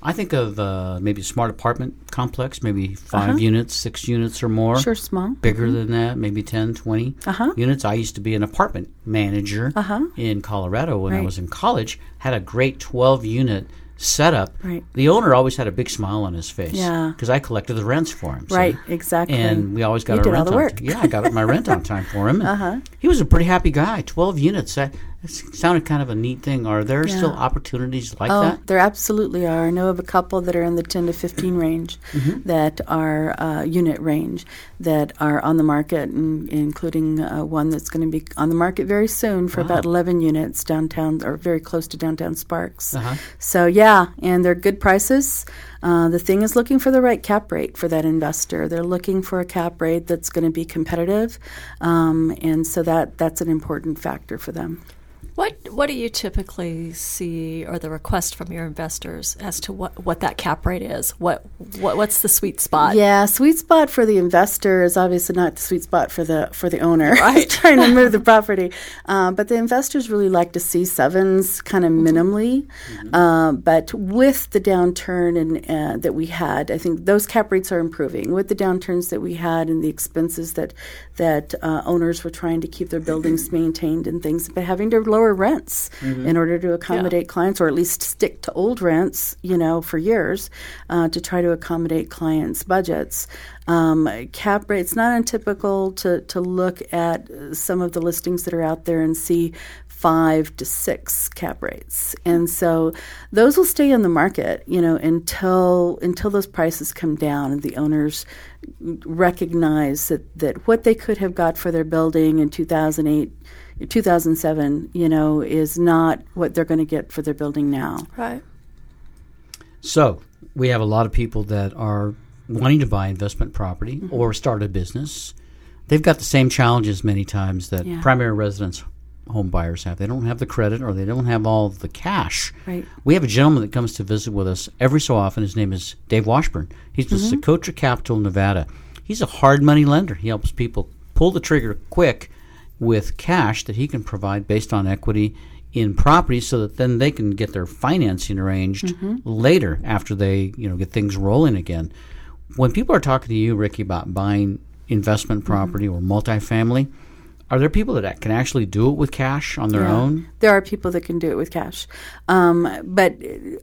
I think of uh, maybe a smart apartment complex, maybe 5 Uh-huh. units, six units or more. Sure, small. Bigger Mhm. than that, maybe 10, 20 Uh-huh. units. I used to be an apartment manager Uh-huh. in Colorado when I was in college, had a great 12 unit setup. Right. The owner always had a big smile on his face. Yeah. Because I collected the rents for him. see? Right, exactly. And we always got You our did all rent the on work. Yeah, I got my rent on time for him. Uh-huh. He was a pretty happy guy. 12 units. That, that sounded kind of a neat thing. Are there Yeah. still opportunities like oh, that? there absolutely are. I know of a couple that are in the 10 to 15 range Mhm. that are uh, unit range that are on the market, and, including uh, one that's going to be on the market very soon for Wow. about 11 units downtown or very close to downtown Sparks. Uh-huh. So, yeah, and they're good prices. Uh, the thing is looking for the right cap rate for that investor. They're looking for a cap rate that's going to be competitive, um, and so that that's an important factor for them. What what do you typically see or the request from your investors as to what, what that cap rate is? What, what what's the sweet spot? Yeah, sweet spot for the investor is obviously not the sweet spot for the for the owner Right. trying to move the property. Um, but the investors really like to see sevens kind of minimally. Um, but with the downturn and uh, that we had, I think those cap rates are improving. With the downturns that we had and the expenses that that uh, owners were trying to keep their buildings maintained and things, but having to lower rents Mhm. in order to accommodate clients, or at least stick to old rents, you know, for years uh, to try to accommodate clients' budgets. Um, cap rate, it's not untypical to, to look at some of the listings that are out there and see five to six cap rates. And so those will stay in the market, you know, until until those prices come down and the owners recognize that, that what they could have got for their building in 2008 2007, you know, is not what they're going to get for their building now. Right. So we have a lot of people that are wanting to buy investment property Mm-hmm. or start a business. They've got the same challenges many times that Yeah. primary residence home buyers have. They don't have the credit or they don't have all the cash. Right. We have a gentleman that comes to visit with us every so often. His name is Dave Washburn. He's with Mhm. Socotra Capital, Nevada. He's a hard money lender. He helps people pull the trigger quick with cash that he can provide based on equity in property so that then they can get their financing arranged Mhm. later after they, you know, get things rolling again. When people are talking to you, Ricky, about buying investment property or multifamily, are there people that can actually do it with cash on their Yeah. own? There are people that can do it with cash. Um, but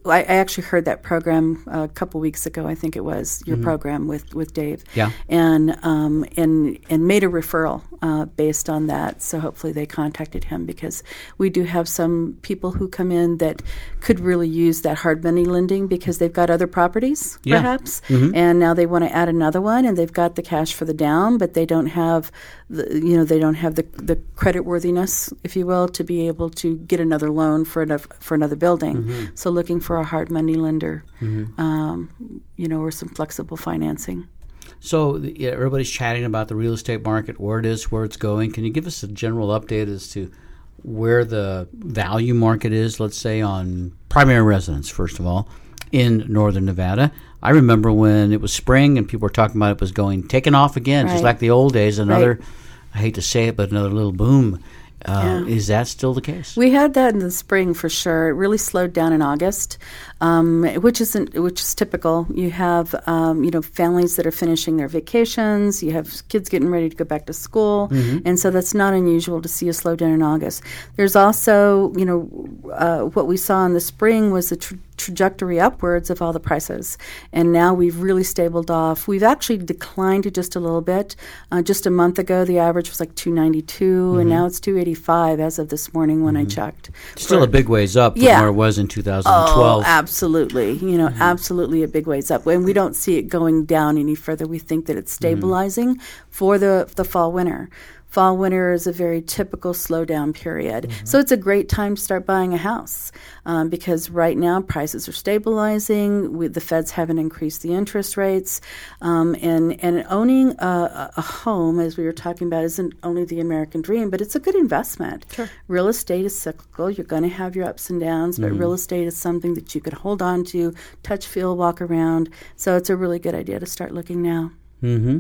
I, I actually heard that program a couple weeks ago. I think it was your Mhm. program with, with Dave. Yeah. And um, and and made a referral uh, based on that. So hopefully they contacted him because we do have some people who come in that could really use that hard money lending because they've got other properties Yeah. perhaps, Mhm. and now they want to add another one, and they've got the cash for the down, but they don't have the you know they don't have the the credit worthiness, if you will, to be able to get another loan for another for another building. Mhm. So looking for a hard money lender, Mhm. um, you know, or some flexible financing. So yeah, everybody's chatting about the real estate market, where it is, where it's going. Can you give us a general update as to where the value market is? Let's say on primary residence, first of all, in northern Nevada. I remember when it was spring and people were talking about it was going taking off again, just like the old days. Another, Right. I hate to say it, but another little boom. Uh, Yeah. Is that still the case? We had that in the spring for sure. It really slowed down in August, um, which isn't which is typical. You have um, you know families that are finishing their vacations. You have kids getting ready to go back to school, Mhm. and so that's not unusual to see a slowdown in August. There's also you know uh, what we saw in the spring was the tra- trajectory upwards of all the prices, and now we've really stabled off. We've actually declined just a little bit. Uh, just a month ago, the average was like 292, Mhm. and now it's 285 as of this morning when I checked. Still For- a big ways up from Yeah. where it was in 2012. Oh, absolutely. You know, mm-hmm. absolutely a big ways up. And we don't see it going down any further. We think that it's mm-hmm. stabilizing for the the fall winter. Fall winter is a very typical slowdown period. So it's a great time to start buying a house um, because right now prices are stabilizing. We, the feds haven't increased the interest rates. Um, and, and owning a, a- home, as we were talking about, isn't only the American dream, but it's a good investment. Sure. Real estate is cyclical. You're going to have your ups and downs, but Mhm. real estate is something that you could hold on to, touch, feel, walk around. So it's a really good idea to start looking now. hmm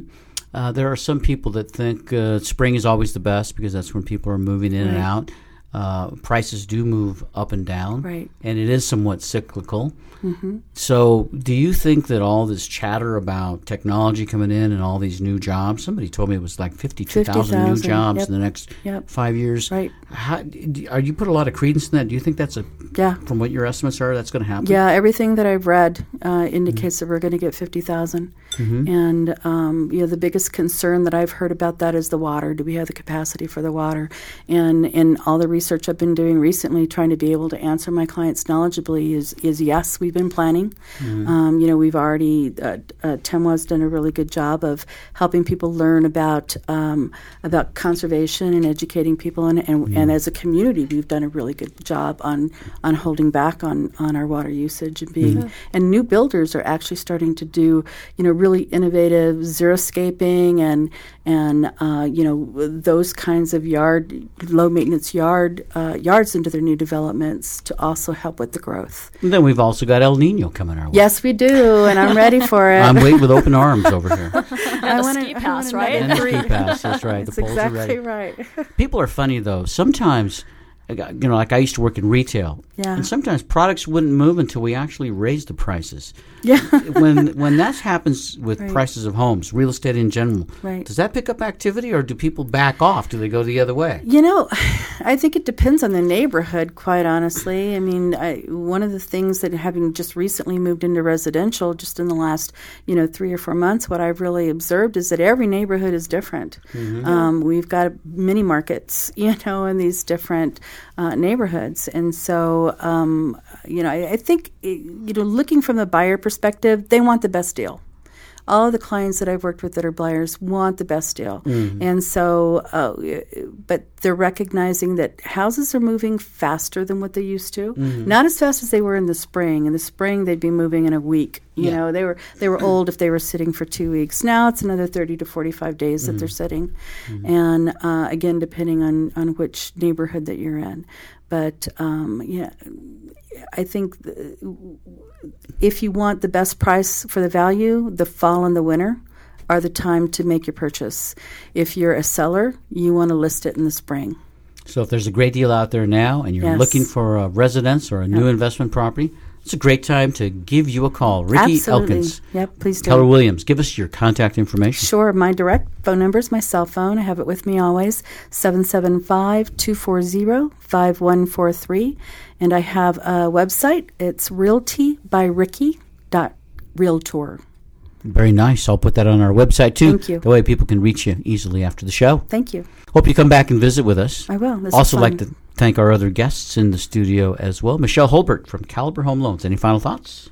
Uh, there are some people that think uh, spring is always the best because that's when people are moving in and out. Uh, prices do move up and down, Right. and it is somewhat cyclical. Mhm. So, do you think that all this chatter about technology coming in and all these new jobs? Somebody told me it was like fifty-two thousand new jobs yep. in the next Yep. five years. Right. How, do, are you put a lot of credence in that? Do you think that's a Yeah. from what your estimates are? That's going to happen. Yeah, everything that I've read uh, indicates that we're going to get 50,000. Mhm. And, um, you know, the biggest concern that I've heard about that is the water. Do we have the capacity for the water? And, and all the research I've been doing recently, trying to be able to answer my clients knowledgeably, is, is yes, we've been planning. Mhm. Um, you know, we've already, uh, uh, TMWA's done a really good job of helping people learn about, um, about conservation and educating people. And, and, and as a community, we've done a really good job on, on holding back on, on our water usage and being, Mhm. and new builders are actually starting to do, you know, really innovative xeriscaping and, and, uh, you know, those kinds of yard, low maintenance yard, uh, yards into their new developments to also help with the growth. And then we've also got El Nino coming our way. Yes, we do, and I'm ready for it. I'm waiting with open arms over here. And I a wanna- ski pass, right? know And a ski pass, that's right. The That's poles are exactly ready. right. People are funny though. Sometimes, you know, like I used to work in retail, Yeah. and sometimes products wouldn't move until we actually raised the prices. Yeah. when when that happens with Right. prices of homes, real estate in general, Right. does that pick up activity, or do people back off? Do they go the other way? You know, I think it depends on the neighborhood, quite honestly. I mean, I, one of the things that having just recently moved into residential, just in the last, you know, three or four months, what I've really observed is that every neighborhood is different. Mhm. Um, we've got mini markets, you know, in these different uh, neighborhoods. And so, um, you know, I, I think, eh, you know, looking from the buyer perspective, they want the best deal. all of the clients that I've worked with that are buyers want the best deal, Mm-hmm. and so, uh, but they're recognizing that houses are moving faster than what they used to. Mhm. Not as fast as they were in the spring. In the spring, they'd be moving in a week. You Yeah. know, they were they were old if they were sitting for two weeks. Now it's another thirty to forty five days that they're Mhm. sitting, Mhm. and uh, again, depending on on which neighborhood that you're in. But um, yeah, I think if you want the best price for the value, the fall and the winter are the time to make your purchase. If you're a seller, you want to list it in the spring. So if there's a great deal out there now and you're Yes. looking for a residence or a new investment property, it's a great time to give you a call. Ricky Absolutely. Elkins. Yep, please do. Keller Williams, give us your contact information. Sure. My direct phone number is my cell phone. I have it with me always 775 240 5143. And I have a website. It's realtybyricky.realtor. Very nice. I'll put that on our website too. Thank you. The way people can reach you easily after the show. Thank you. Hope you come back and visit with us. I will. This is also like to thank our other guests in the studio as well. Michelle Hulbert from Caliber Home Loans. Any final thoughts?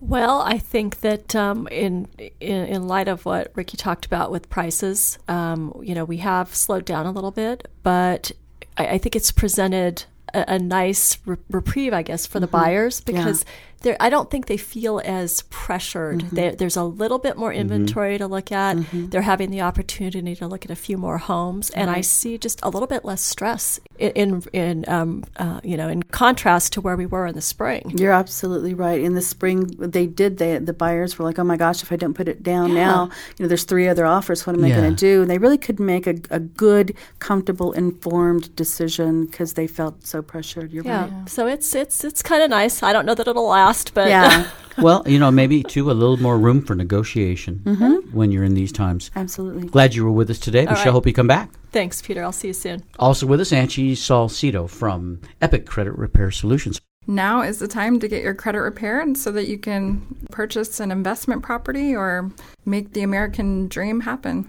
Well, I think that um, in, in in light of what Ricky talked about with prices, um, you know, we have slowed down a little bit, but I, I think it's presented a, a nice re- reprieve, I guess, for the Mhm. buyers because they're, I don't think they feel as pressured. Mhm. They, there's a little bit more inventory to look at. Mhm. They're having the opportunity to look at a few more homes, and I see just a little bit less stress in in, in um, uh, you know in contrast to where we were in the spring. You're absolutely right. In the spring, they did. They the buyers were like, "Oh my gosh, if I don't put it down Yeah. now, you know, there's three other offers. What am I Yeah. going to do?" And they really couldn't make a, a good, comfortable, informed decision because they felt so pressured. You're Yeah. right. So it's it's it's kind of nice. I don't know that it'll last, but Yeah. well, you know, maybe too a little more room for negotiation Mhm. when you're in these times. Absolutely. Glad you were with us today. All Michelle, right. hope you come back. Thanks, Peter. I'll see you soon. Also with us, Angie Salcido from Epic Credit Repair Solutions. Now is the time to get your credit repaired so that you can purchase an investment property or make the American dream happen.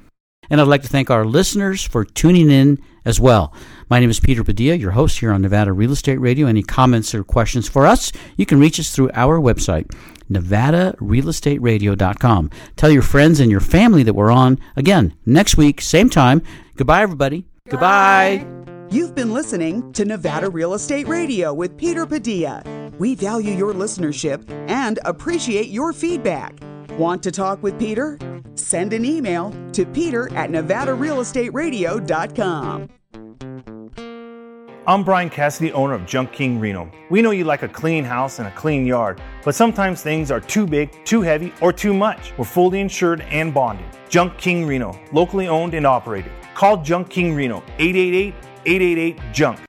And I'd like to thank our listeners for tuning in as well. My name is Peter Padilla, your host here on Nevada Real Estate Radio. Any comments or questions for us, you can reach us through our website, nevadarealestateradio.com. Tell your friends and your family that we're on again next week, same time. Goodbye, everybody. Goodbye. You've been listening to Nevada Real Estate Radio with Peter Padilla. We value your listenership and appreciate your feedback. Want to talk with Peter? Send an email to peter at nevadarealestateradio.com. I'm Brian Cassidy, owner of Junk King Reno. We know you like a clean house and a clean yard, but sometimes things are too big, too heavy, or too much. We're fully insured and bonded. Junk King Reno, locally owned and operated. Call Junk King Reno, 888 888 JUNK.